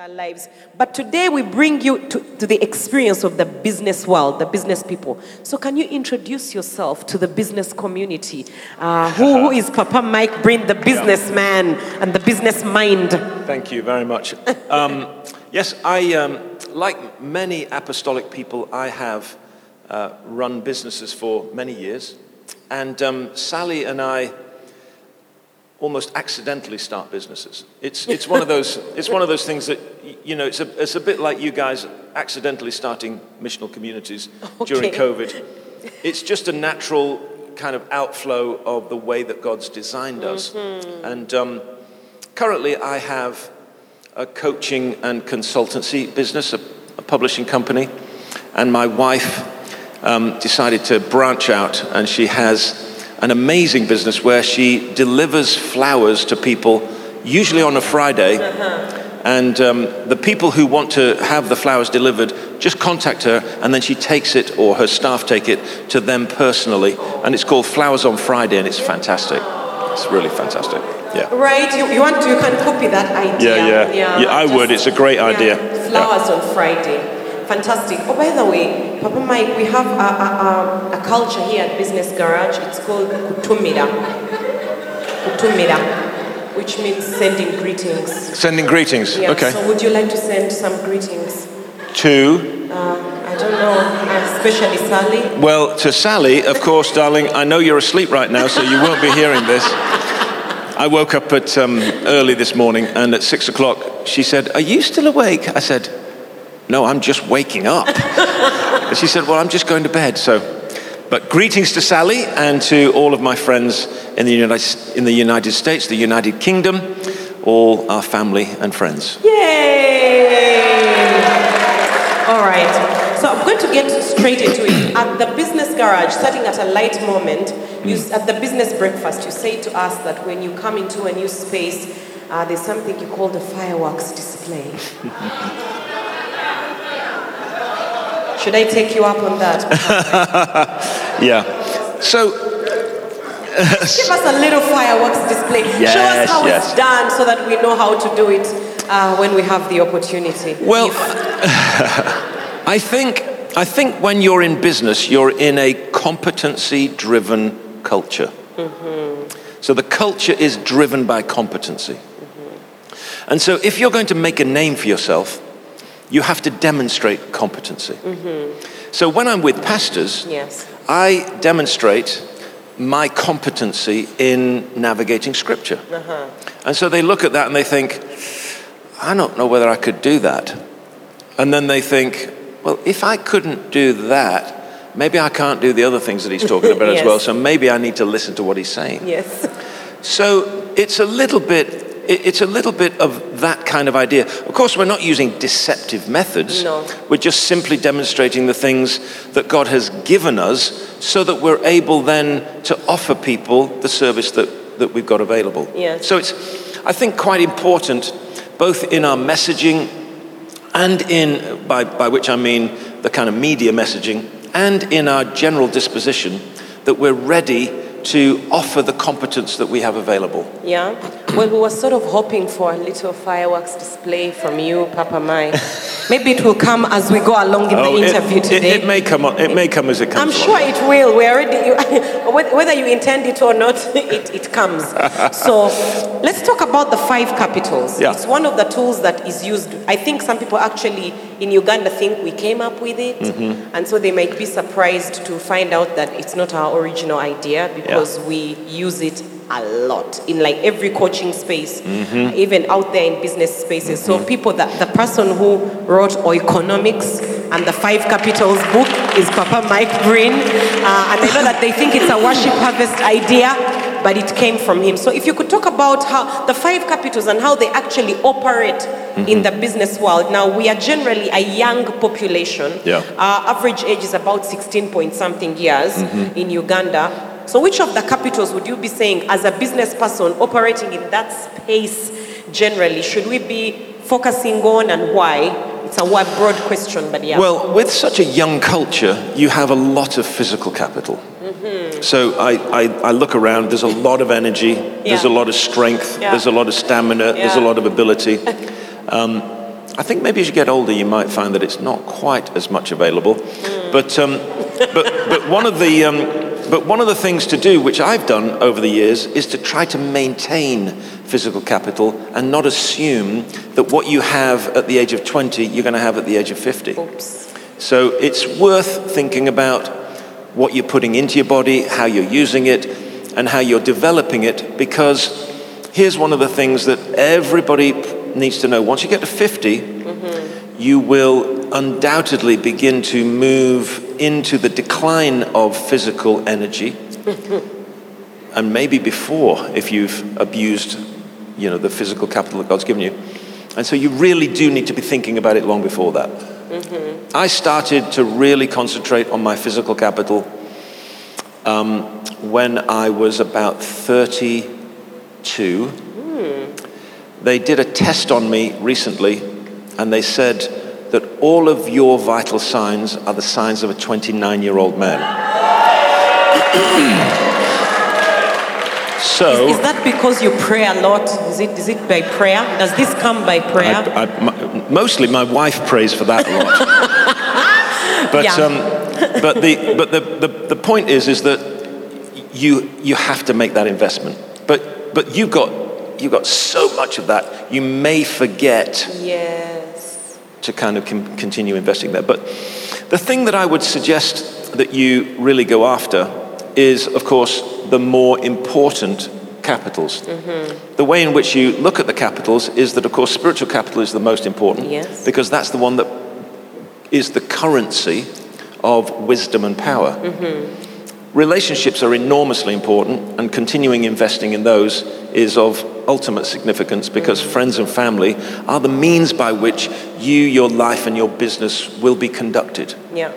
Our lives. But today we bring you to, to the experience of the business world, the business people. So, can you introduce yourself to the business community? Uh, who, who is Papa Mike Breen, the businessman and the business mind? Thank you very much. Um, yes, I, um, like many apostolic people, I have uh, run businesses for many years. And um, Sally and I almost accidentally start businesses. It's, it's, one, of those, it's one of those things that, you know, it's a, it's a bit like you guys accidentally starting missional communities during COVID. It's just a natural kind of outflow of the way that God's designed us. And um, currently, I have a coaching and consultancy business, a, a publishing company, and my wife um, decided to branch out, and she has an amazing business where she delivers flowers to people, usually on a Friday. And um, the people who want to have the flowers delivered just contact her, and then she takes it, or her staff take it to them personally. And it's called Flowers on Friday, and it's fantastic. It's really fantastic. Yeah. Right? You, you want to, you can copy that idea. Yeah, yeah. Yeah, I would. It's a great idea. Flowers on Friday. Fantastic. Oh, by the way, Papa Mike, we have a, a, a, a culture here at Business Garage. It's called Kutumira. Kutumira, which means sending greetings. Sending greetings. Yeah, Okay. So would you like to send some greetings? To, I don't know, especially Sally. well, to Sally, of course, darling, I know you're asleep right now, so you won't be hearing this. I woke up at um, early this morning, and at six o'clock, she said, Are you still awake? I said, No, I'm just waking up. and she said, Well, I'm just going to bed. So, but greetings to Sally and to all of my friends in the United, in the United States, the United Kingdom, all our family and friends. Yay! All right. So I'm going to get straight into it. At the business garage, starting at a light moment, you, at the business breakfast, you say to us that when you come into a new space, uh, there's something you call the fireworks display. Should I take you up on that? Yeah. So, Give us a little fireworks display. Yes, Show us how yes. it's done so that we know how to do it uh, when we have the opportunity. Well, If- I think, I think when you're in business, you're in a competency driven culture. So the culture is driven by competency. And so if you're going to make a name for yourself, you have to demonstrate competency. Mm-hmm. So when I'm with pastors, yes. I demonstrate my competency in navigating scripture. Uh-huh. And so they look at that and they think, I don't know whether I could do that. And then they think, well, if I couldn't do that, maybe I can't do the other things that he's talking about Yes. as well. So maybe I need to listen to what he's saying. Yes. So it's a little bit it- it's a little bit of that kind of idea. Of course, we're not using deceptive methods. No. We're just simply demonstrating the things that God has given us so that we're able then to offer people the service that, that we've got available. Yes. So it's, I think, quite important, both in our messaging and in, by, by which I mean the kind of media messaging, and in our general disposition, that we're ready to offer the competence that we have available. Yeah. Well, we were sort of hoping for a little fireworks display from you, Papa Mai. Maybe it will come as we go along in Oh, the interview it, today. It, may come. on- It may come as it comes. I'm sure it will. We already, you, whether you intend it or not, it, it comes. So let's talk about the five capitals. Yeah. It's one of the tools that is used. I think some people actually in Uganda think we came up with it, Mm-hmm. and so they might be surprised to find out that it's not our original idea because we use it a lot in like every coaching space, Mm-hmm. even out there in business spaces. So people that the person who wrote *Oikonomics* and the Five Capitals book is Papa Mike Breen, uh, and I know that they think it's a worship harvest idea. but it came from him. So if you could talk about how the five capitals and how they actually operate in the business world. Now we are generally a young population. Yeah. Our average age is about 16 point something years Mm-hmm. in Uganda. So which of the capitals would you be saying as a business person operating in that space generally should we be focusing on and why? It's a wide, broad question, but yeah. Well, with such a young culture, you have a lot of physical capital. Mm-hmm. So I, I, I look around, there's a lot of energy, yeah. there's a lot of strength, Yeah. there's a lot of stamina, yeah. there's a lot of ability. Um, I think maybe as you get older, you might find that it's not quite as much available. Mm. But, um, but, but, one of the, um, but one of the things to do, which I've done over the years, is to try to maintain physical capital and not assume that what you have at the age of 20, you're going to have at the age of 50. Oops. So it's worth thinking about what you're putting into your body, how you're using it, and how you're developing it, because here's one of the things that everybody needs to know. Once you get to 50, mm-hmm. you will undoubtedly begin to move into the decline of physical energy, and maybe before if you've abused you know, the physical capital that God's given you. And so you really do need to be thinking about it long before that. I started to really concentrate on my physical capital um, when I was about 32. They did a test on me recently, and they said that all of your vital signs are the signs of a 29 year old man. so. Is that because you pray a lot? Is it, is it by prayer? Does this come by prayer? I, I, my, mostly my wife prays for that a lot. but, Yeah. um, but, the, but the, the, the point is, is that you, you have to make that investment. But, but you've, got, you've got so much of that, you may forget yes. To kind of con- continue investing there. But the thing that I would suggest that you really go after is, of course, the more important capitals. Mm-hmm. The way in which you look at the capitals is that, of course, spiritual capital is the most important Yes. because that's the one that is the currency of wisdom and power. Mm-hmm. Relationships are enormously important, and continuing investing in those is of ultimate significance because friends and family are the means by which you, your life, and your business will be conducted. Yeah.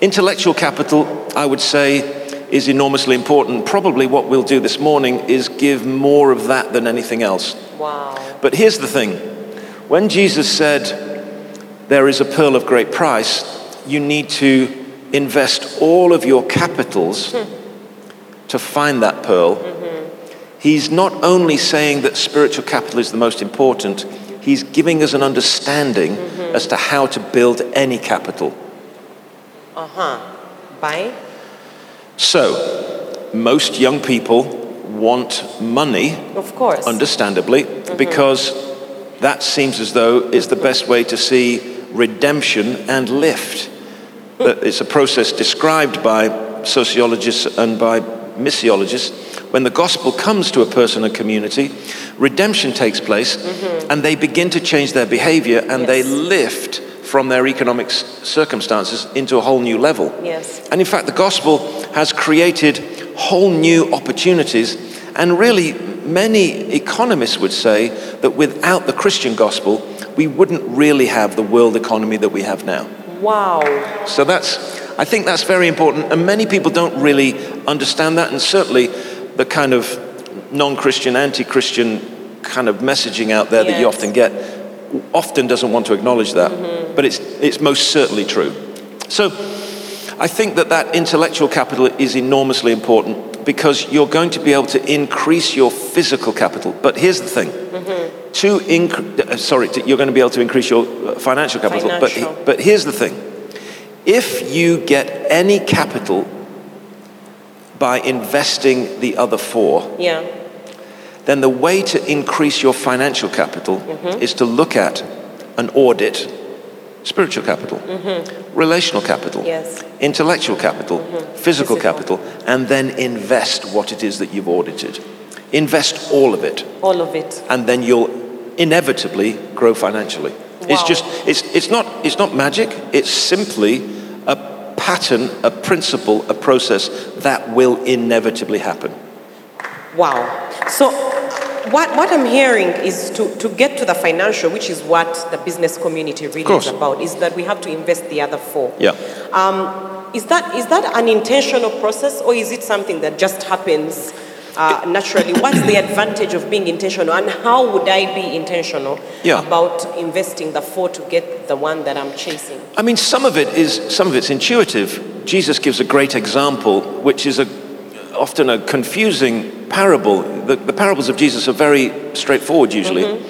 Intellectual capital, I would say, is enormously important. Probably what we'll do this morning is give more of that than anything else. Wow. But here's the thing when Jesus said, There is a pearl of great price, you need to invest all of your capitals to find that pearl. He's not only saying that spiritual capital is the most important, he's giving us an understanding mm-hmm. as to how to build any capital. Uh huh. By? So, most young people want money Of course. understandably, mm-hmm. because that seems as though is the best way to see redemption and lift. Hmm. That It's a process described by sociologists and by missiologists. When the gospel comes to a person or community, redemption takes place, mm-hmm. and they begin to change their behavior and they lift from their economic circumstances into a whole new level. Yes. And in fact, the gospel has created whole new opportunities. And really, many economists would say that without the Christian gospel, we wouldn't really have the world economy that we have now. Wow. So that's, I think that's very important. And many people don't really understand that. And certainly, the kind of non Christian, anti Christian kind of messaging out there that you often get often doesn't want to acknowledge that. But it's, it's most certainly true. So I think that that intellectual capital is enormously important because you're going to be able to increase your physical capital. But here's the thing. To inc- uh, sorry, to, you're going to be able to increase your uh, financial capital. Financial. But, but here's the thing. If you get any capital by investing the other four, Yeah. then the way to increase your financial capital mm-hmm. is to look at and audit spiritual capital, mm-hmm. relational capital, Yes. intellectual capital, mm-hmm. physical Physical. capital, and then invest what it is that you've audited. Invest all of it, All of it. and then you'll inevitably grow financially. It's just, it's, it's, not, it's not magic, it's simply pattern, a principle, a process that will inevitably happen. Wow. So, what, what I'm hearing is to, to get to the financial, which is what the business community really is about, is that we have to invest the other four. Yeah. Um, is, that, is that an intentional process or is it something that just happens uh, naturally? What's the advantage of being intentional and how would I be intentional Yeah. about investing the four to get the one that I'm chasing? I mean, some of it is some of it's intuitive. Jesus gives a great example, which is a, often a confusing parable. The, the parables of Jesus are very straightforward usually,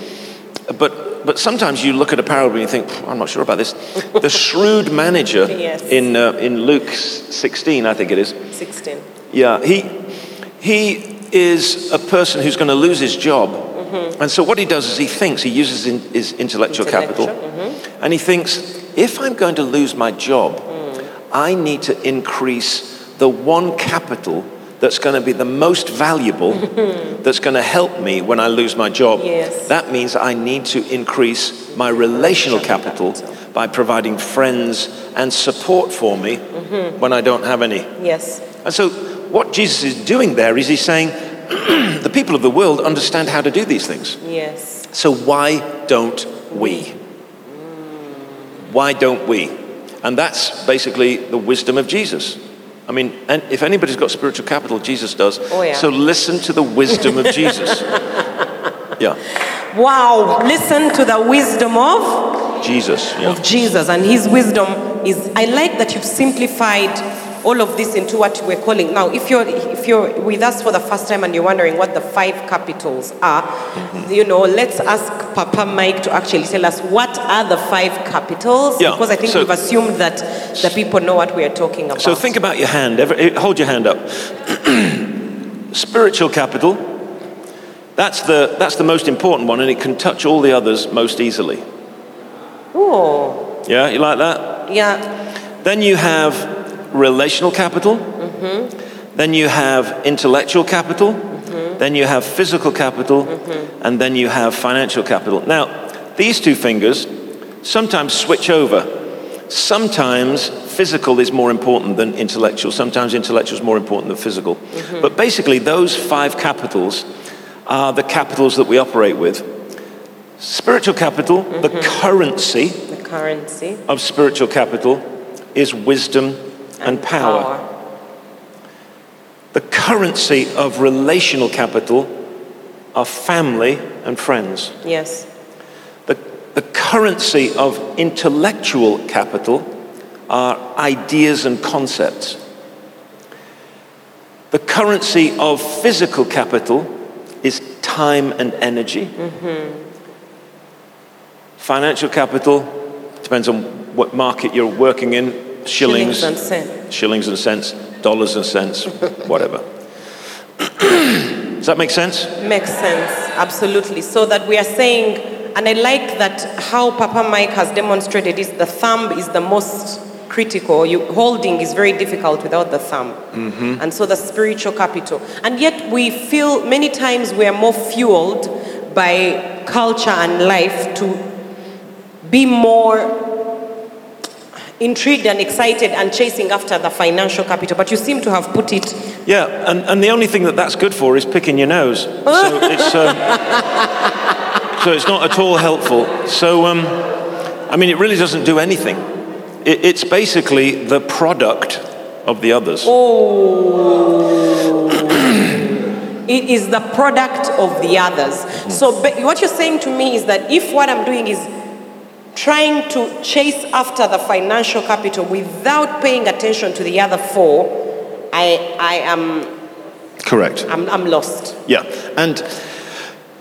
but but sometimes you look at a parable and you think, I'm not sure about this. The shrewd manager Yes. in uh, in Luke 16, I think it is. 16. Yeah, he he is a person who's going to lose his job, mm-hmm. and so what he does is he thinks he uses in, his intellectual, capital, Intellectual, and he thinks if I'm going to lose my job, mm. I need to increase the one capital that's going to be the most valuable, that's going to help me when I lose my job. Yes. That means I need to increase my relational capital by providing friends and support for me mm-hmm. when I don't have any. Yes. And so, what Jesus is doing there is he's saying, the people of the world understand how to do these things. Yes. So, why don't we? Why don't we? And that's basically the wisdom of Jesus. I mean, and if anybody's got spiritual capital, Jesus does. Oh, yeah. So, listen to the wisdom of Jesus. Yeah, Wow. Listen to the wisdom of Jesus. Yeah. of Jesus, and his wisdom is. I like that you've simplified all of this into what we're calling now. If you're if you're with us for the first time and you're wondering what the five capitals are, Mm-hmm. you know, let's ask Papa Mike to actually tell us what are the five capitals, Yeah, because I think so- we've assumed that the people know what we are talking about. So think about your hand. Every, hold your hand up. Spiritual capital. That's the, that's the most important one, and it can touch all the others most easily. Oh, Yeah, you like that? yeah. Then you have relational capital. Mm-hmm. Then you have intellectual capital. Mm-hmm. Then you have physical capital. Mm-hmm. And then you have financial capital. Now, these two fingers sometimes switch over. Sometimes physical is more important than intellectual. Sometimes intellectual is more important than physical. But basically, those five capitals are the capitals that we operate with. Spiritual capital, the currency The currency of spiritual capital is wisdom and, power. The currency of relational capital are family and friends. Yes. The, the currency of intellectual capital are ideas and concepts. The currency of physical capital is time and energy. Mhm. Financial capital depends on what market you're working in. Shillings, Shillings and cents. shillings and cents, dollars and cents, whatever. Does that make sense? Makes sense, absolutely. So that we are saying, and I like that how Papa Mike has demonstrated is the thumb is the most critical. You, holding is very difficult without the thumb. Mm-hmm. And so the spiritual capital. And yet we feel many times we are more fueled by culture and life to be more intrigued and excited and chasing after the financial capital. But you seem to have put it Yeah, and, and the only thing that that's good for is picking your nose. So it's, um, so it's not at all helpful. So, um, I mean, it really doesn't do anything. It, it's basically the product of the others. Oh. it is the product of the others. So what you're saying to me is that if what I'm doing is trying to chase after the financial capital without paying attention to the other four, I, I am Correct. I'm, I'm lost. Yeah, and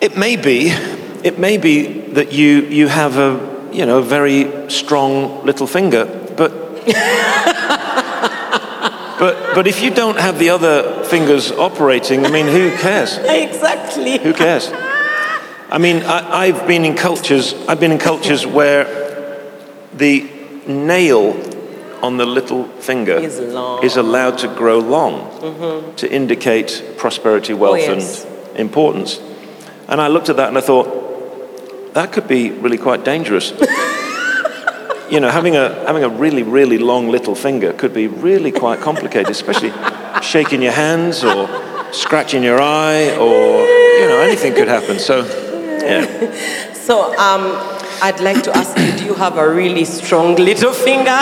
it may be, it may be that you you have a you know a very strong little finger, but but but if you don't have the other fingers operating, I mean, who cares? Exactly. Who cares? I mean, I, I've been in cultures. I've been in cultures where the nail on the little finger Is long. is allowed to grow long mm-hmm. to indicate prosperity, wealth, oh, yes. and importance. And I looked at that and I thought, that could be really quite dangerous. you know, having a having a really really long little finger could be really quite complicated, especially shaking your hands or scratching your eye, or you know, anything could happen. So, yeah. So um, I'd like to ask you, do you have a really strong little finger?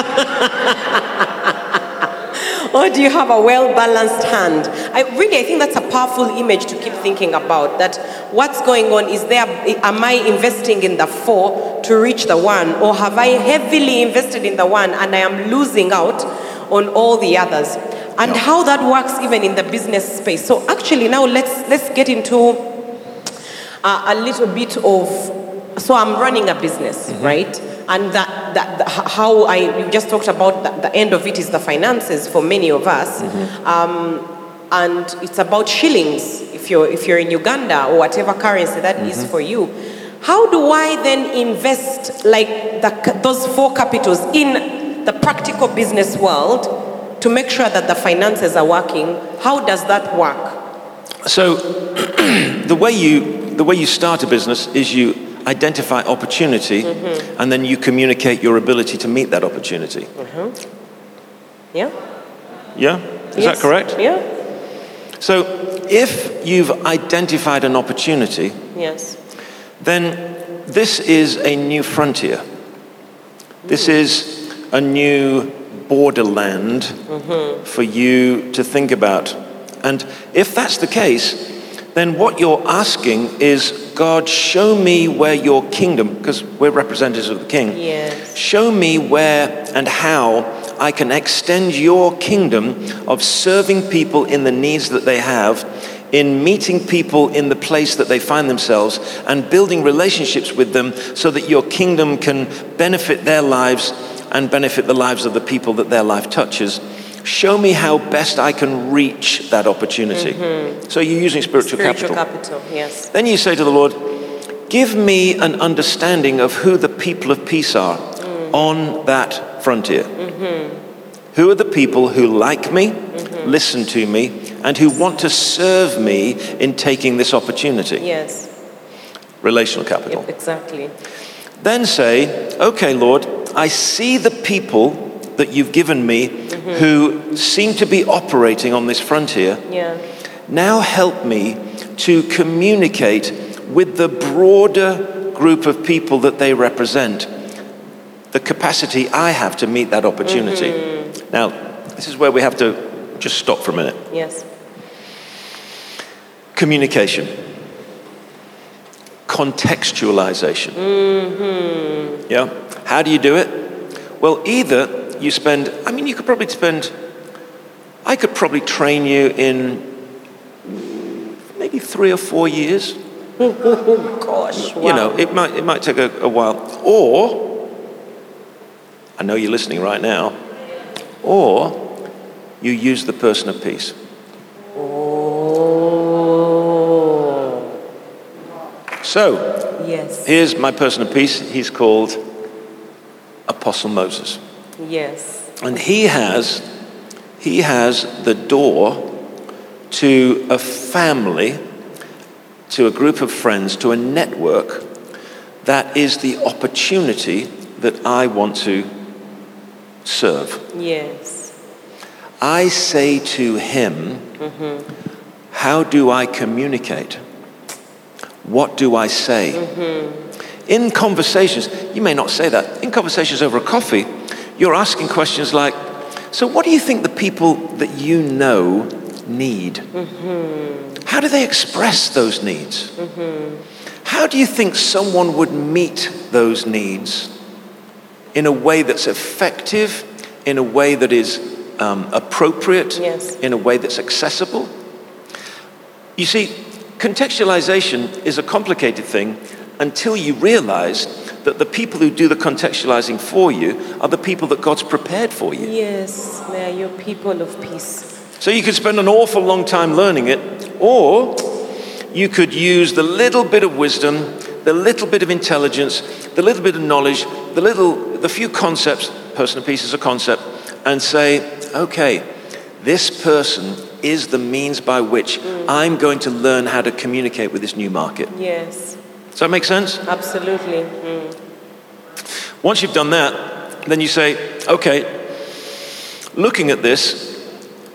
or do you have a well balanced hand? I really, I think that's a powerful image to keep thinking about. That what's going on is there, am I investing in the four to reach the one, or have I heavily invested in the one and I am losing out on all the others? And how that works even in the business space. So actually, now let's let's get into uh, a little bit of so i'm running a business right? And that, that, that- how i you just talked about the, the end of it is the finances for many of us. Um, and it's about shillings if you're if you're in uganda or whatever currency that is for you. How do i then invest like the, those four capitals in the practical business world to make sure that the finances are working? How does that work? So, the way you the way you start a business is you identify opportunity, mm-hmm. and then you communicate your ability to meet that opportunity. Mm-hmm. yeah. Yeah, is that correct? yeah. So, if you've identified an opportunity, yes. then this is a new frontier. This mm. is a new borderland mm-hmm. for you to think about. And if that's the case, then what you're asking is God, show me where your kingdom, because we're representatives of the king, Yes. show me where and how I can extend your kingdom of serving people in the needs that they have, in meeting people in the place that they find themselves, and building relationships with them so that your kingdom can benefit their lives and benefit the lives of the people that their life touches. Show me how best I can reach that opportunity. Mm-hmm. So you're using spiritual, Spiritual capital. capital, yes. Then you say to the Lord, Give me an understanding of who the people of peace are mm. on that frontier. Mm-hmm. Who are the people who like me, mm-hmm. listen to me, and who want to serve me in taking this opportunity? Yes, Relational capital. yep, exactly. Then say, Okay, Lord, I see the people that you've given me mm-hmm. who seem to be operating on this frontier. Yeah, Now help me to communicate with the broader group of people that they represent, the capacity I have to meet that opportunity. Mm-hmm. Now, this is where we have to just stop for a minute. yes. Communication, contextualization. Mm-hmm. Yeah? How do you do it? Well, either you spend, I mean, you could probably spend, I could probably train you in maybe three or four years. Gosh, wow. You know, it might, it might take a, a while. Or, I know you're listening right now, or you use the person of peace. Oh, So, yes, here's my person of peace. He's called Apostle Moses. Yes. And he has, he has the door to a family, to a group of friends, to a network that is the opportunity that I want to serve. Yes. I say to him, mm-hmm. How do I communicate? What do I say? Mm-hmm. In conversations, you may not say that. In conversations over a coffee, you're asking questions like, So, what do you think the people that you know need? How do they express those needs? How do you think someone would meet those needs in a way that's effective, in a way that is um, appropriate, Yes. in a way that's accessible? You see, contextualization is a complicated thing until you realize that the people who do the contextualizing for you are the people that God's prepared for you. Yes, they are your people of peace. So you could spend an awful long time learning it, or you could use the little bit of wisdom, the little bit of intelligence, the little bit of knowledge, the little, the few concepts, person of peace is a concept, and say, okay, this person is the means by which mm. I'm going to learn how to communicate with this new market. Yes, Does that make sense? absolutely. Mm. Once you've done that, then you say, okay, looking at this,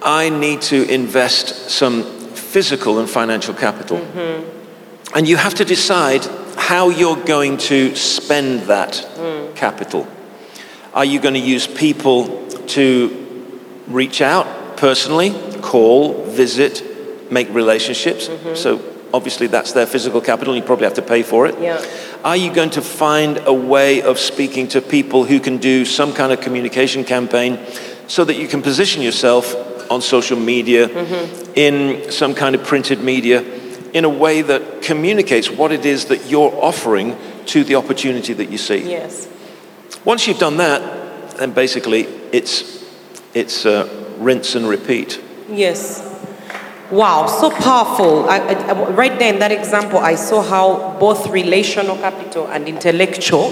I need to invest some physical and financial capital. Mm-hmm. And you have to decide how you're going to spend that mm. capital. Are you going to use people to reach out personally, call, visit, make relationships? Mm-hmm. So obviously that's their physical capital, and you probably have to pay for it. Yeah. Are you going to find a way of speaking to people who can do some kind of communication campaign so that you can position yourself on social media, in some kind of printed media, in a way that communicates what it is that you're offering to the opportunity that you see? Yes. Once you've done that, then basically it's, it's uh, rinse and repeat. Yes. Wow, so powerful. I, I- right there in that example, I saw how both relational capital and intellectual,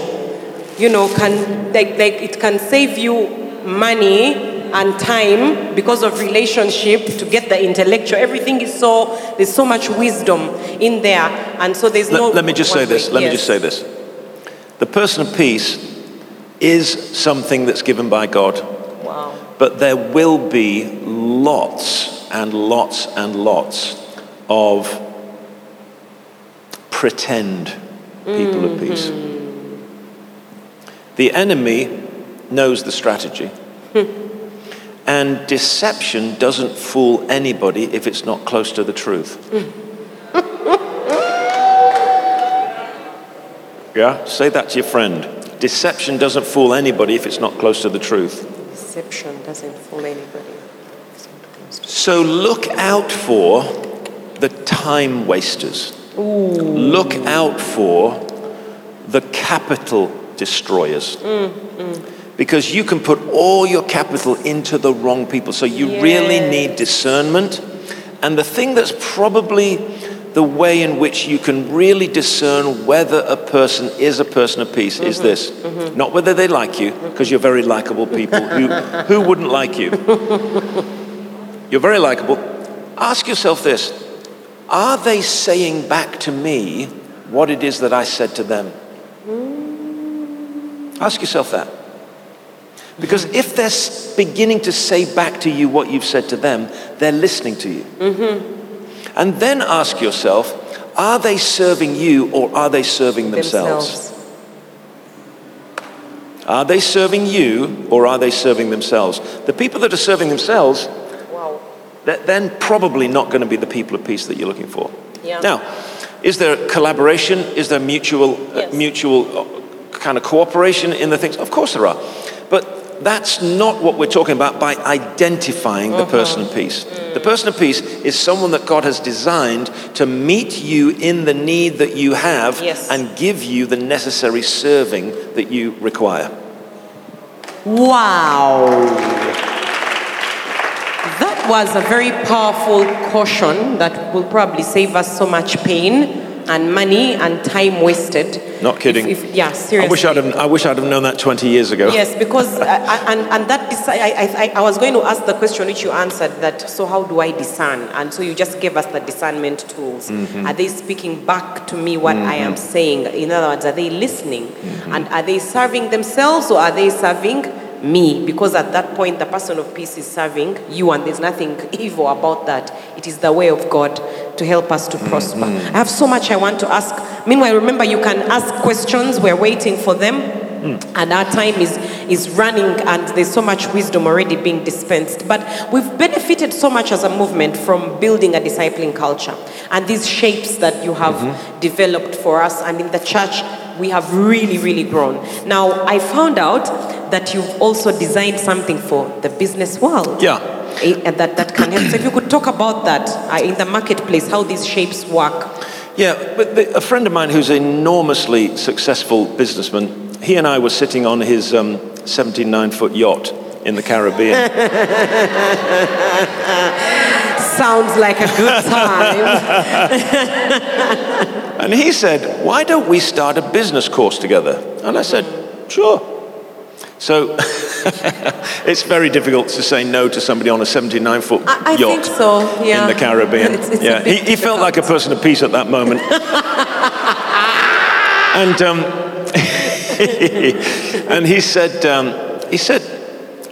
you know, can like, like it can save you money and time because of relationship to get the intellectual. Everything is so there's so much wisdom in there, and so there's no. Let, let me just say this. way. Let me just say this. The person of peace is something that's given by God, Wow. but there will be lots and lots and lots of pretend people of mm-hmm. peace. The enemy knows the strategy. And deception doesn't fool anybody if it's not close to the truth. Yeah? Say that to your friend. Deception doesn't fool anybody if it's not close to the truth. Deception doesn't fool anybody. So look out for the time wasters. Look out for the capital destroyers. Mm, mm. Because you can put all your capital into the wrong people. So you really need discernment. And the thing that's probably the way in which you can really discern whether a person is a person of peace is mm-hmm, this. Mm-hmm. Not whether they like you, because you're very likable people. who, who wouldn't like you? You're very likable. Ask yourself this Are they saying back to me what it is that I said to them? Mm. Ask yourself that. Because if they're beginning to say back to you what you've said to them, they're listening to you. Mm-hmm. And then ask yourself Are they serving you or are they serving themselves? Are they serving you or are they serving themselves? The people that are serving themselves then probably not going to be the people of peace that you're looking for. Yeah. Now, is there collaboration? Is there mutual, uh, mutual uh, kind of cooperation in the things? Of course there are. But that's not what we're talking about by identifying the person of peace. The person of peace is someone that God has designed to meet you in the need that you have Yes. and give you the necessary serving that you require. Wow. Was a very powerful caution that will probably save us so much pain and money and time wasted. Not kidding. If, if, yeah, seriously. I wish I'd have, I wish I'd have known that 20 years ago. Yes, because uh, I- and and that I, I I was going to ask the question which you answered that. So how do I discern? And so you just gave us the discernment tools. Mm-hmm. Are they speaking back to me what I am saying? In other words, are they listening? Mm-hmm. And are they serving themselves or are they serving me? Because at that point, the person of peace is serving you, and there's nothing evil about that. It is the way of God to help us to prosper. Mm-hmm. I have so much I want to ask. Meanwhile, remember you can ask questions. We're waiting for them. And our time is, is running, and there's so much wisdom already being dispensed. But we've benefited so much as a movement from building a discipling culture and these shapes that you have developed for us. And in the church, we have really, really grown. Now, I found out that you've also designed something for the business world. Yeah. Eh, and that, that can help. So, if you could talk about that uh, in the marketplace, how these shapes work. Yeah, but the, a friend of mine who's an enormously successful businessman, he and I were sitting on his um, 79 foot yacht in the Caribbean. Sounds like a good time. and he said, Why don't we start a business course together? And I said, Sure. So it's very difficult to say no to somebody on a 79 foot I, I yacht so. Yeah. in the Caribbean. It's, it's yeah, he, he felt like a person of peace at that moment. and um, and he said, um, he said,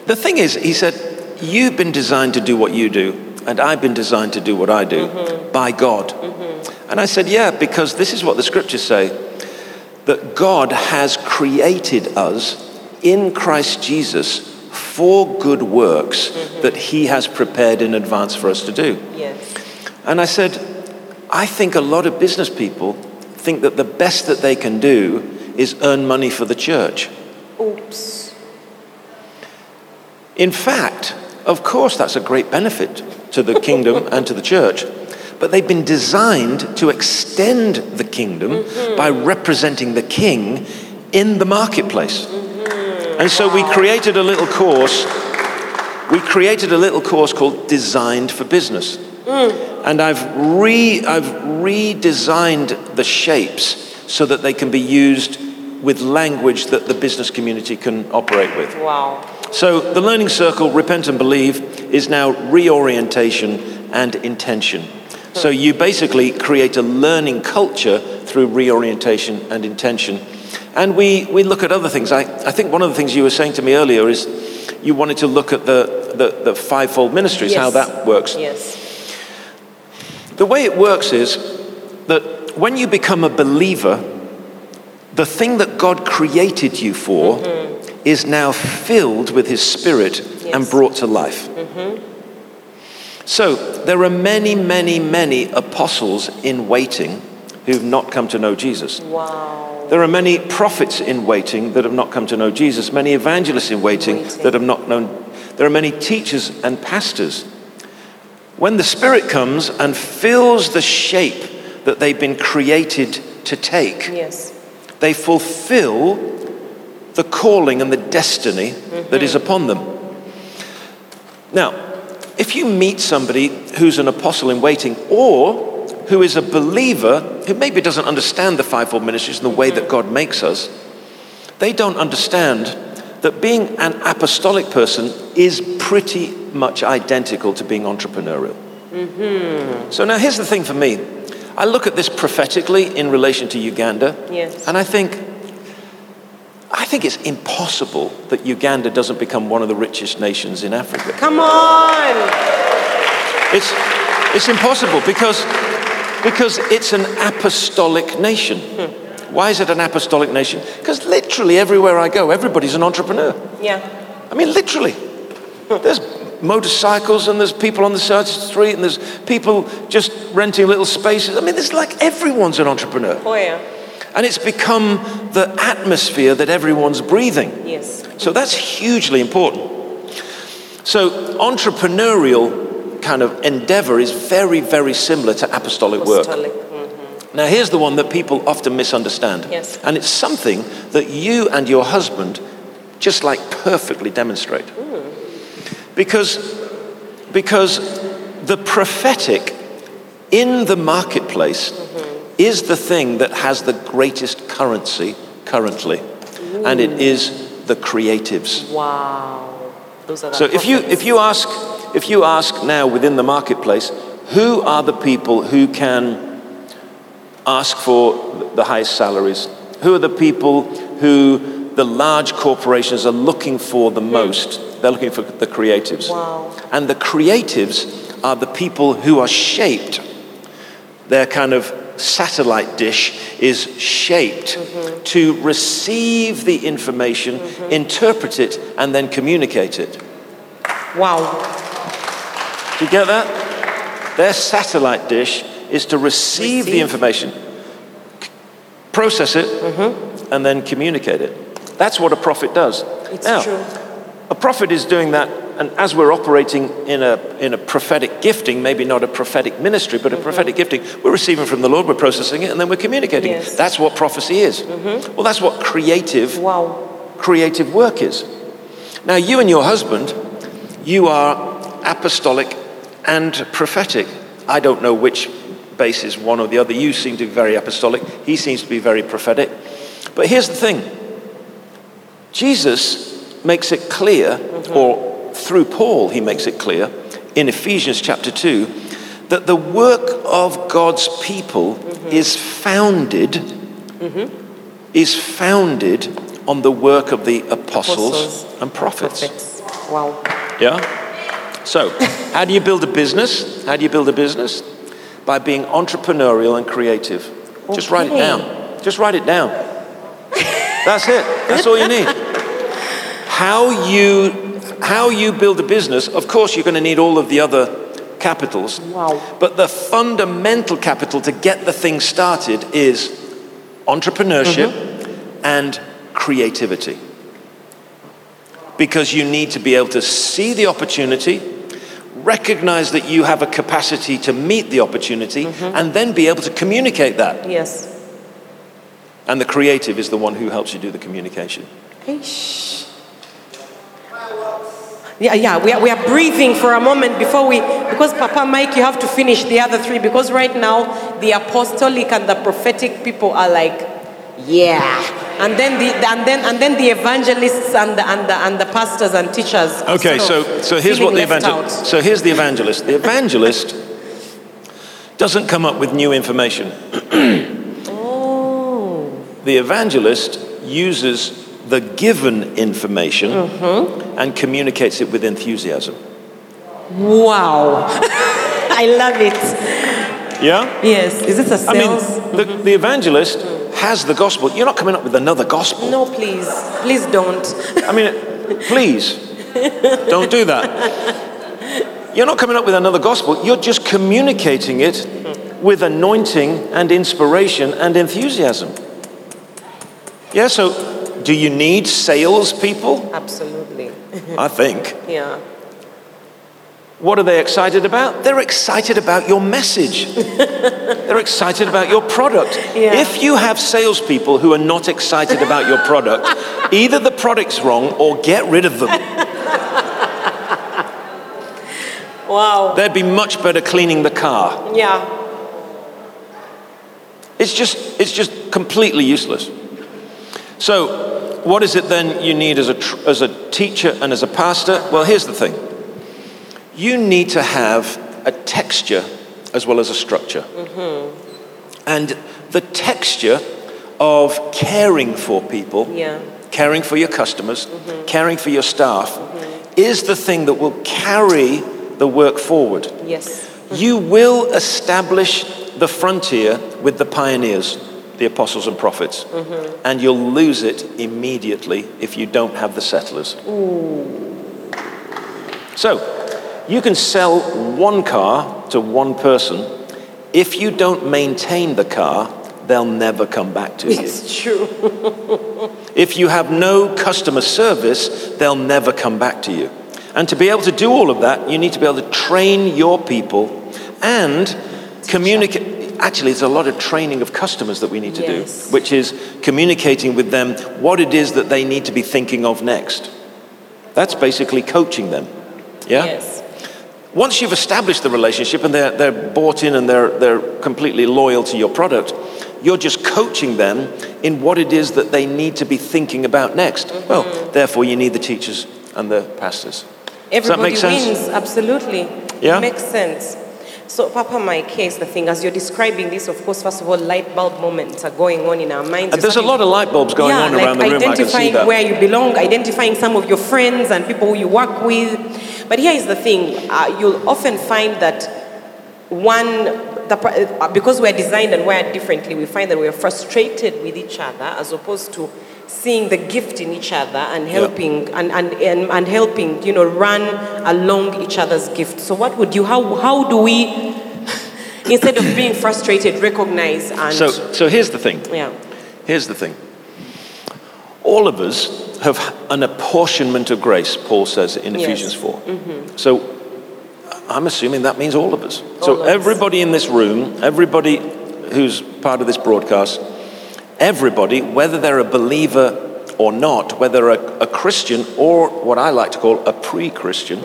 the thing is, he said, you've been designed to do what you do, and I've been designed to do what I do mm-hmm. by God. Mm-hmm. And I said, Yeah, because this is what the scriptures say that God has created us in Christ Jesus for good works mm-hmm. that He has prepared in advance for us to do. Yes. And I said, I think a lot of business people think that the best that they can do is earn money for the church. Oops. In fact, of course, that's a great benefit to the kingdom and to the church. But they've been designed to extend the kingdom mm-hmm. by representing the king in the marketplace. Mm-hmm. And so we created a little course. We created a little course called Designed for Business. Mm. And I've, re, I've redesigned the shapes so that they can be used with language that the business community can operate with. Wow. So the Learning Circle, Repent and Believe, is now reorientation and intention. So you basically create a learning culture through reorientation and intention. And we, we look at other things. I, I think one of the things you were saying to me earlier is you wanted to look at the, the, the fivefold ministries, how that works. Yes. The way it works is that when you become a believer, the thing that God created you for mm-hmm. is now filled with His Spirit and brought to life. Mm-hmm. So there are many, many, many apostles in waiting who've not come to know Jesus. Wow. There are many prophets in waiting that have not come to know Jesus, many evangelists in waiting, Waiting. that have not known. There are many teachers and pastors. When the Spirit comes and fills the shape that they've been created to take, Yes. they fulfill the calling and the destiny that is mm-hmm. upon them. Now, if you meet somebody who's an apostle in waiting or who is a believer who maybe doesn't understand the fivefold ministries and the way that God makes us, they don't understand that being an apostolic person is pretty much identical to being entrepreneurial. Mm-hmm. So now here's the thing for me. I look at this prophetically in relation to Uganda, Yes. and I think, I think it's impossible that Uganda doesn't become one of the richest nations in Africa. Come on. It's, it's impossible because, because it's an apostolic nation. Hmm. Why is it an apostolic nation? Because literally everywhere I go, everybody's an entrepreneur. Yeah. I mean, literally. There's motorcycles and there's people on the side of the street and there's people just renting little spaces. I mean, it's like everyone's an entrepreneur. Oh, yeah. And it's become the atmosphere that everyone's breathing. Yes. So that's hugely important. So entrepreneurial kind of endeavor is very, very similar to apostolic work. Apostolic. Mhm. Now, here's the one that people often misunderstand. Yes. And it's something that you and your husband just like perfectly demonstrate. Because, because the prophetic in the marketplace is the thing that has the greatest currency currently, and it is the creatives. Wow. Those are So if you, if you ask, if you ask now within the marketplace, who are the people who can ask for the highest salaries? Who are the people who the large corporations are looking for the hmm. most? They're looking for the creatives. Wow. And the creatives are the people who are shaped. They're kind of satellite dish is shaped mm-hmm. to receive the information, mm-hmm. interpret it, and then communicate it. Wow. Do you get that? Their satellite dish is to receive, the information, process it, mm-hmm. and then communicate it. That's what a prophet does. It's now, true. a prophet is doing that, and as we're operating in a, in a prophetic gifting, maybe not a prophetic ministry, but a mm-hmm. prophetic gifting, we're receiving from the Lord, we're processing it, and then we're communicating Yes. it. That's what prophecy is. Mm-hmm. Well, that's what creative Wow. creative work is. Now, you and your husband, you are apostolic and prophetic. I don't know which base is one or the other. You seem to be very apostolic, he seems to be very prophetic. But here's the thing Jesus makes it clear, mm-hmm. or through Paul, he makes it clear in Ephesians chapter 2, that the work of God's people mm-hmm. is founded mm-hmm. is founded on the work of the apostles, Apostles. and prophets. Prophets. Wow. Yeah? So, how do you build a business? How do you build a business? By being entrepreneurial and creative. Just write it down. Just write it down. That's it. That's all you need. How you how you build a business, of course you're going to need all of the other capitals. Wow. But the fundamental capital to get the thing started is entrepreneurship mm-hmm. and creativity. Because you need to be able to see the opportunity, recognize that you have a capacity to meet the opportunity, mm-hmm. and then be able to communicate that. Yes. And the creative is the one who helps you do the communication. Eish. Yeah, yeah, we are, we are breathing for a moment before we, because Papa Mike, you have to finish the other three, because right now the apostolic and the prophetic people are like, yeah. And then the, and then, and then the evangelists and the, and the, and the pastors and teachers. Okay, sort so, of so here's what the evangelist. So here's the evangelist. The evangelist doesn't come up with new information. Oh, The evangelist uses the given information mm-hmm. and communicates it with enthusiasm. wow. I love it. Yeah? Yes. Is this a I mean, sales? the, mm-hmm. the evangelist has the gospel. You're not coming up with another gospel. no, please. Please don't. I mean, please, don't do that. You're not coming up with another gospel. You're just communicating it with anointing and inspiration and enthusiasm. Yeah, so do you need salespeople? Absolutely. I think. Yeah. What are they excited about? They're excited about your message. They're excited about your product. Yeah. If you have salespeople who are not excited about your product, either the product's wrong or get rid of them. Wow. They'd be much better cleaning the car. Yeah. It's just, it's just completely useless. So, what is it then you need as a, tr- as a teacher and as a pastor? Well, here's the thing you need to have a texture as well as a structure. Mm-hmm. And the texture of caring for people, Yeah. caring for your customers, mm-hmm. caring for your staff, mm-hmm. is the thing that will carry the work forward. Yes. You will establish the frontier with the pioneers, the apostles and prophets, mm-hmm. and you'll lose it immediately if you don't have the settlers. So, you can sell one car to one person. If you don't maintain the car, they'll never come back to you. It's true. If you have no customer service, they'll never come back to you. And to be able to do all of that, you need to be able to train your people and communicate. Actually, there's a lot of training of customers that we need to Yes. do, which is communicating with them what it is that they need to be thinking of next. That's basically coaching them. Yeah? Yes. Once you've established the relationship and they're, they're bought in and they're, they're completely loyal to your product, you're just coaching them in what it is that they need to be thinking about next. Mm-hmm. Well, therefore, you need the teachers and the pastors. Does that Everybody make sense? wins. Absolutely. Yeah? It Makes sense. So, Papa my case, the thing. As you're describing this, of course, first of all, light bulb moments are going on in our minds. And there's a lot of light bulbs going yeah, on like around the room. I can see identifying where you belong, identifying some of your friends and people who you work with. But here is the thing: uh, you'll often find that one, the, uh, because we're designed and wired differently, we find that we're frustrated with each other as opposed to seeing the gift in each other and helping and, and, and, and helping you know run along each other's gift so what would you how, how do we instead of being frustrated recognize and So, so here's the thing. yeah Here's the thing. All of us have an apportionment of grace, Paul says in Yes. Ephesians 4. mm-hmm. So I'm assuming that means all of us. All so everybody in this room, everybody who's part of this broadcast, everybody, whether they're a believer or not, whether a, a Christian or what I like to call a pre Christian,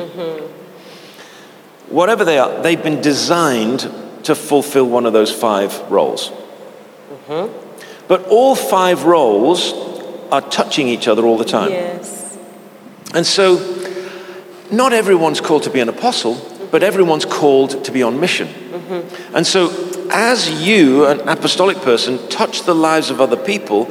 whatever they are, they've been designed to fulfill one of those five roles. Mm-hmm. But all five roles are touching each other all the time. yes And so, not everyone's called to be an apostle, but everyone's called to be on mission. Mm-hmm. And so, as you, an apostolic person, touch the lives of other people,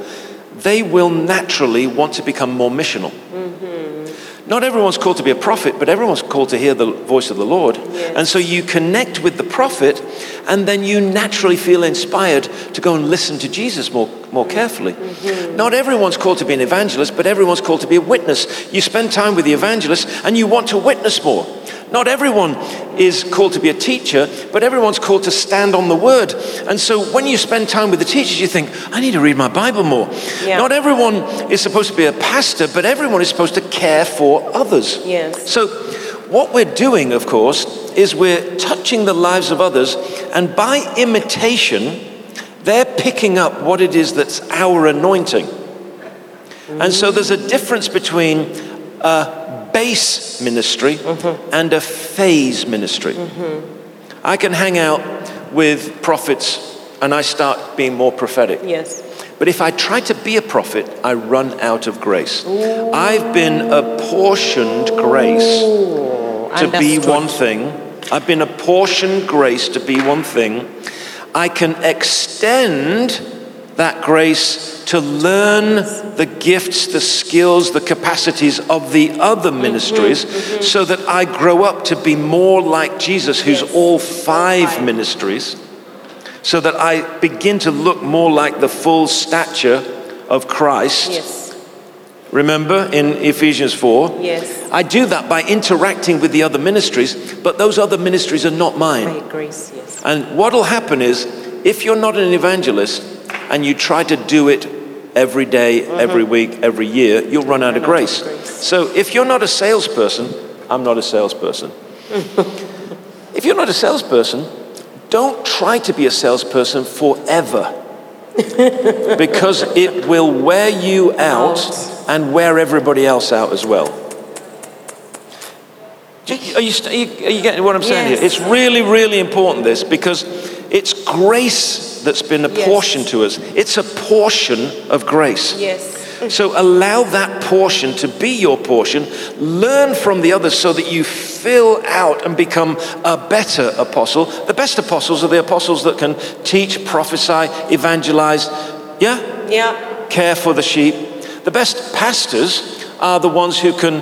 they will naturally want to become more missional. Mm-hmm. Not everyone's called to be a prophet, but everyone's called to hear the voice of the Lord. And so you connect with the prophet, and then you naturally feel inspired to go and listen to Jesus more, more carefully. Mm-hmm. Not everyone's called to be an evangelist, but everyone's called to be a witness. You spend time with the evangelist, and you want to witness more. Not everyone is called to be a teacher, but everyone's called to stand on the word. And so when you spend time with the teachers, you think, I need to read my Bible more. Yeah. Not everyone is supposed to be a pastor, but everyone is supposed to care for others. Yes. So what we're doing, of course, is we're touching the lives of others, and by imitation, they're picking up what it is that's our anointing. And so there's a difference between a base ministry and a phase ministry. I can hang out with prophets and I start being more prophetic. Yes. But if I try to be a prophet, I run out of grace. I've been apportioned grace to be one thing. I've been apportioned grace to be one thing. I can extend that grace to learn the gifts, the skills, the capacities of the other mm-hmm, ministries mm-hmm. so that I grow up to be more like Jesus, who's Yes. all five ministries, so that I begin to look more like the full stature of Christ. Yes. Remember in Ephesians 4? Yes. I do that by interacting with the other ministries, but those other ministries are not mine. Grace, yes. And what'll happen is, if you're not an evangelist and you try to do it every day, every week, every year, you'll run out of Mm-hmm. Out grace. of grace. So if you're not a salesperson, I'm not a salesperson. if you're not a salesperson, don't try to be a salesperson forever. because it will wear you out and wear everybody else out as well. You, are you, are you getting what I'm saying Yes. here? It's really, really important this because it's grace that's been apportioned to us. It's a portion of grace. Yes. So allow that portion to be your portion. Learn from the others so that you fill out and become a better apostle. The best apostles are the apostles that can teach, prophesy, evangelize, yeah, Yeah. care for the sheep. The best pastors are the ones who can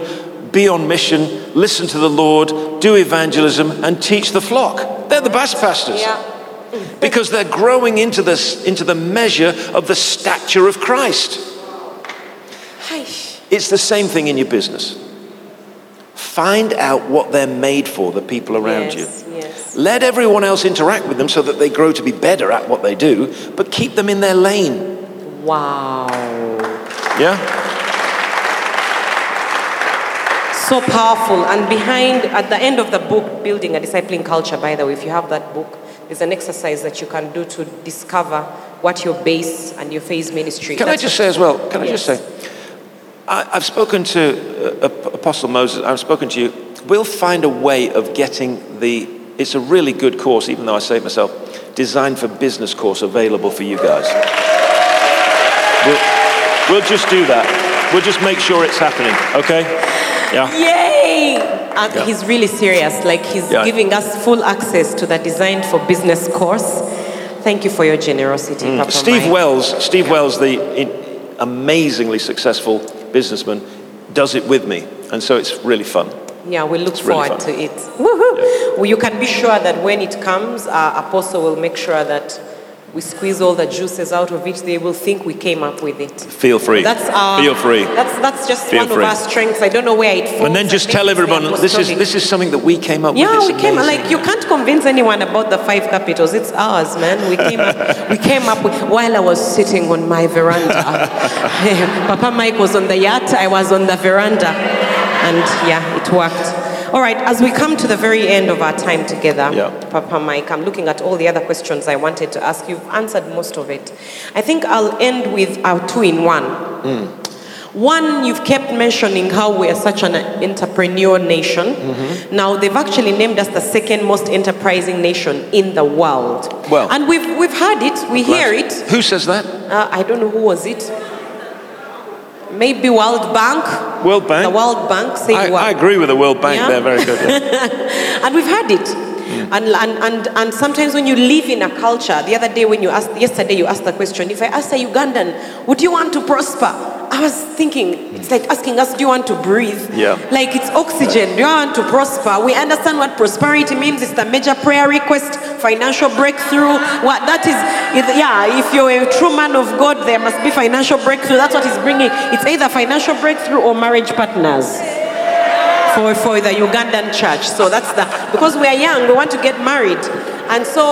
be on mission, listen to the Lord, do evangelism, and teach the flock. They're the best pastors Yeah. Because they're growing into this into the measure of the stature of Christ. It's the same thing in your business. Find out what they're made for, the people around yes. you. Yes. Let everyone else interact with them so that they grow to be better at what they do, but keep them in their lane. Wow. Yeah? So powerful. And behind, at the end of the book, Building a Discipling Culture, by the way, if you have that book, there's an exercise that you can do to discover what your base and your phase ministry Can I just say as well? Can I just say? I, I've spoken to uh, Apostle Moses, I've spoken to you. We'll find a way of getting the, it's a really good course, even though I say it myself, designed for business course available for you guys. We'll, we'll just do that. We'll just make sure it's happening, okay? Yeah. Yay! And Yeah. he's really serious. Like he's Yeah. giving us full access to the Designed for Business course. Thank you for your generosity, Papa Mm. Steve Mike. Wells, Steve Wells, the in, amazingly successful businessman, does it with me, and so it's really fun. Yeah, we look It's forward fun. to it. Woohoo! Well, you can be sure that when it comes, uh, Apostle will make sure that we squeeze all the juices out of it. They will think we came up with it. Feel free. That's our. Feel free. That's that's just Feel one free. of our strengths. I don't know where it falls. And then just tell everyone this is this is something that we came up with. Yeah, we came amazing. like you can't convince anyone about the five capitals. It's ours, man. We came up, we came up with, while I was sitting on my veranda. Papa Mike was on the yacht, I was on the veranda, and yeah, it worked. All right, as we come to the very end of our time together, Yeah. Papa Mike, I'm looking at all the other questions I wanted to ask. You've answered most of it. I think I'll end with our two in one. One, you've kept mentioning how we are such an entrepreneur nation. Mm-hmm. Now, they've actually named us the second most enterprising nation in the world. Well- and we've, we've heard it, we hear it. Who says that? Uh, I don't know who was it. Maybe World Bank. World Bank. The World Bank said I? I agree with the World Bank. Yeah? They're very good. yeah. and we've heard it. Hmm. And, and, and, and sometimes when you live in a culture, the other day when you asked, yesterday you asked the question, if I asked a Ugandan, would you want to prosper? I was thinking, it's like asking us, do you want to breathe? Yeah. Like it's oxygen. Do you want to prosper? We understand what prosperity means. It's the major prayer request, financial breakthrough. What that is, is- yeah, if you're a true man of God, there must be financial breakthrough. That's what he's bringing. It's either financial breakthrough or marriage partners for, for the Ugandan church. So that's the, because we are young, we want to get married. And so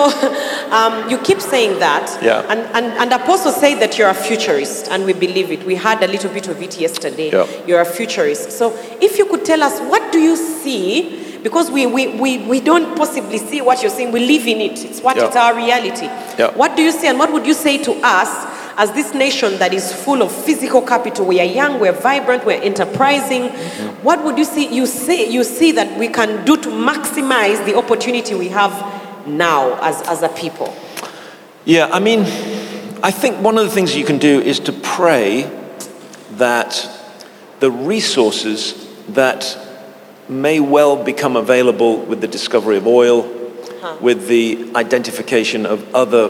um, you keep saying that. Yeah. And, and, and Apostle said that you're a futurist, and we believe it. We had a little bit of it yesterday. Yeah. You're a futurist. So if you could tell us, what do you see? Because we, we, we, we don't possibly see what you're saying, we live in it. It's what Yeah. it's our reality. Yeah. What do you see, and what would you say to us as this nation that is full of physical capital? We are young, we're vibrant, we're enterprising. Mm-hmm. What would you see? You see, you see that we can do to maximize the opportunity we have now as, as a people. Yeah, I mean, I think one of the things you can do is to pray that the resources that may well become available with the discovery of oil, uh-huh. with the identification of other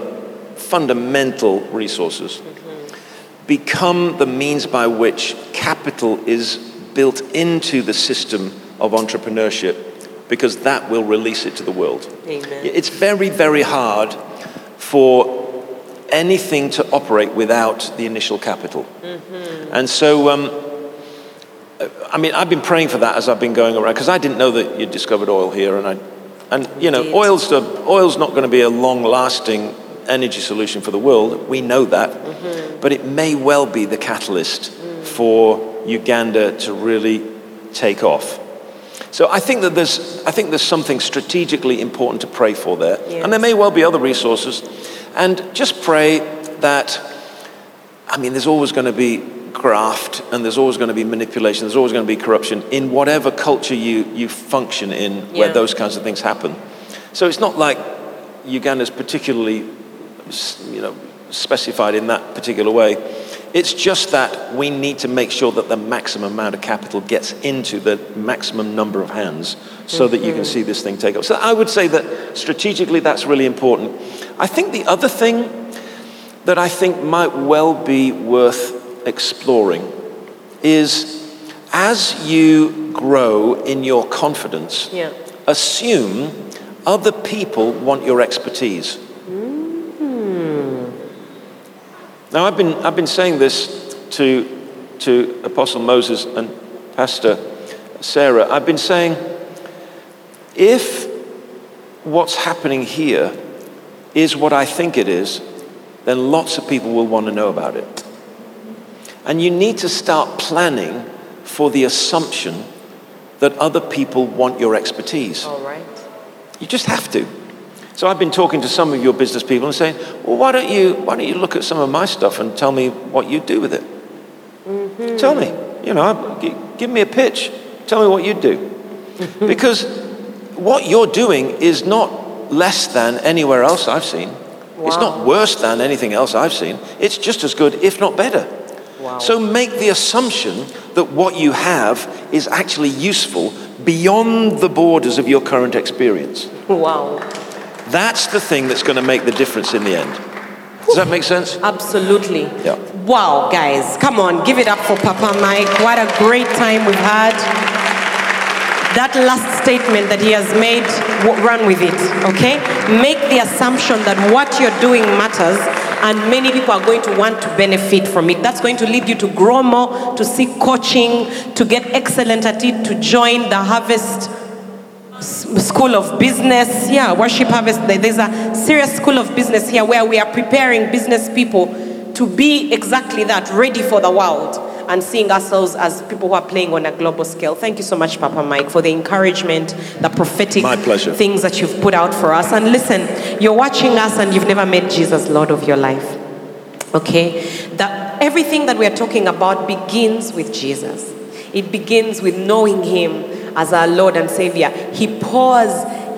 fundamental resources, mm-hmm. become the means by which capital is built into the system of entrepreneurship because that will release it to the world. Amen. It's very, very hard for anything to operate without the initial capital. Mm-hmm. And so, um, I mean, I've been praying for that as I've been going around because I didn't know that you discovered oil here, and I, and you know, oil's the, oil's not going to be a long-lasting energy solution for the world. We know that, mm-hmm. but it may well be the catalyst mm. for Uganda to really take off. So I think that there's, I think there's something strategically important to pray for there, and there may well be other resources, and just pray that. I mean, there's always going to be graft, and there's always going to be manipulation. There's always going to be corruption in whatever culture you you function in, where those kinds of things happen. So it's not like Uganda's particularly, you know, specified in that particular way. It's just that we need to make sure that the maximum amount of capital gets into the maximum number of hands so that you can mm-hmm. see this thing take off. So I would say that strategically that's really important. I think the other thing that I think might well be worth exploring is as you grow in your confidence, Yeah. assume other people want your expertise. Hmm. Now, I've been, I've been saying this to, to Apostle Moses and Pastor Sarah. I've been saying, if what's happening here is what I think it is, then lots of people will want to know about it. And you need to start planning for the assumption that other people want your expertise. All right. You just have to. So I've been talking to some of your business people and saying, well, why don't you, why don't you look at some of my stuff and tell me what you do with it? Mm-hmm. Tell me. You know, give me a pitch. Tell me what you do. because what you're doing is not less than anywhere else I've seen. It's not worse than anything else I've seen. It's just as good, if not better. So make the assumption that what you have is actually useful beyond the borders of your current experience. Wow. That's the thing that's going to make the difference in the end. Does that make sense? Absolutely. Yeah. Wow, guys. Come on, give it up for Papa Mike. What a great time we've had. That last statement that he has made, run with it, okay? Make the assumption that what you're doing matters and many people are going to want to benefit from it. That's going to lead you to grow more, to seek coaching, to get excellent at it, to join the Harvest School of Business. Yeah, Worship Harvest. There's a serious school of business here where we are preparing business people to be exactly that, ready for the world and seeing ourselves as people who are playing on a global scale. Thank you so much, Papa Mike, for the encouragement, the prophetic My pleasure. things that you've put out for us. And listen, you're watching us and you've never made Jesus Lord of your life. Okay? That everything that we are talking about begins with Jesus. It begins with knowing Him as our Lord and Savior. He pours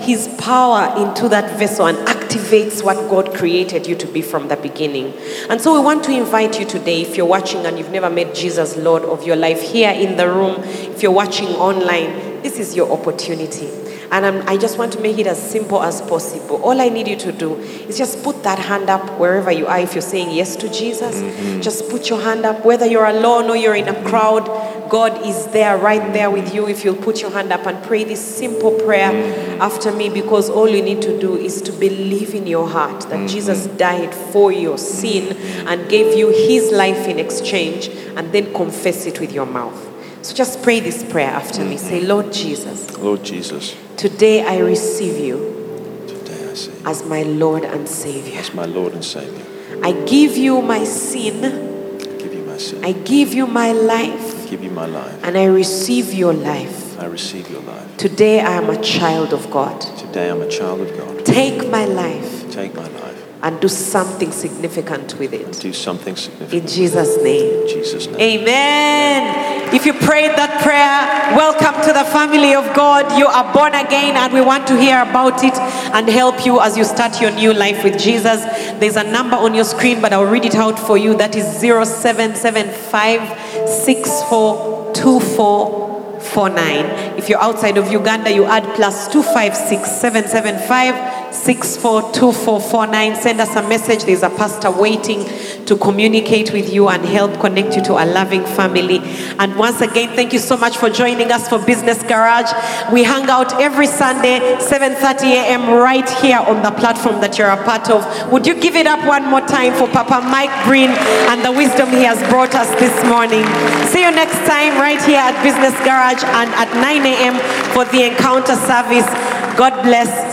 His power into that vessel and activates what God created you to be from the beginning. And so we want to invite you today, if you're watching and you've never made Jesus Lord of your life, here in the room, if you're watching online, this is your opportunity. And I'm, I just want to make it as simple as possible. All I need you to do is just put that hand up wherever you are. If you're saying yes to Jesus, mm-hmm. just put your hand up. Whether you're alone or you're in a crowd, God is there, right there with you. If you'll put your hand up and pray this simple prayer after me, because all you need to do is to believe in your heart that mm-hmm. Jesus died for your sin and gave you his life in exchange, and then confess it with your mouth. So just pray this prayer after me. Mm-hmm. Say, Lord Jesus, Lord Jesus, today I receive you today I say, as my Lord and Savior. as my Lord and Savior, I give you my sin, I give you my sin, I give you my life, give you my life, and I receive your life. I receive your life. Today I am a child of God. Today I'm a child of God. Take my life Take my life and do something significant with it. do something significant. In. Jesus' name. In Jesus' name. Amen. If you prayed that prayer, welcome to the family of God. You are born again, and we want to hear about it and help you as you start your new life with Jesus. There's a number on your screen, but I'll read it out for you. That is 0775642449. If you're outside of Uganda, you add plus 256775642449. Send us a message. There's a pastor waiting to communicate with you and help connect you to a loving family. And once again, thank you so much for joining us for Business Garage. We hang out every Sunday, 7:30 a.m. right here on the platform that you're a part of. Would you give it up one more time for Papa Mike Breen and the wisdom he has brought us this morning? See you next time right here at Business Garage and at 9 a.m. for the encounter service. God bless.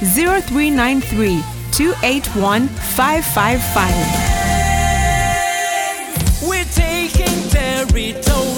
0393 281 555. We're taking territory.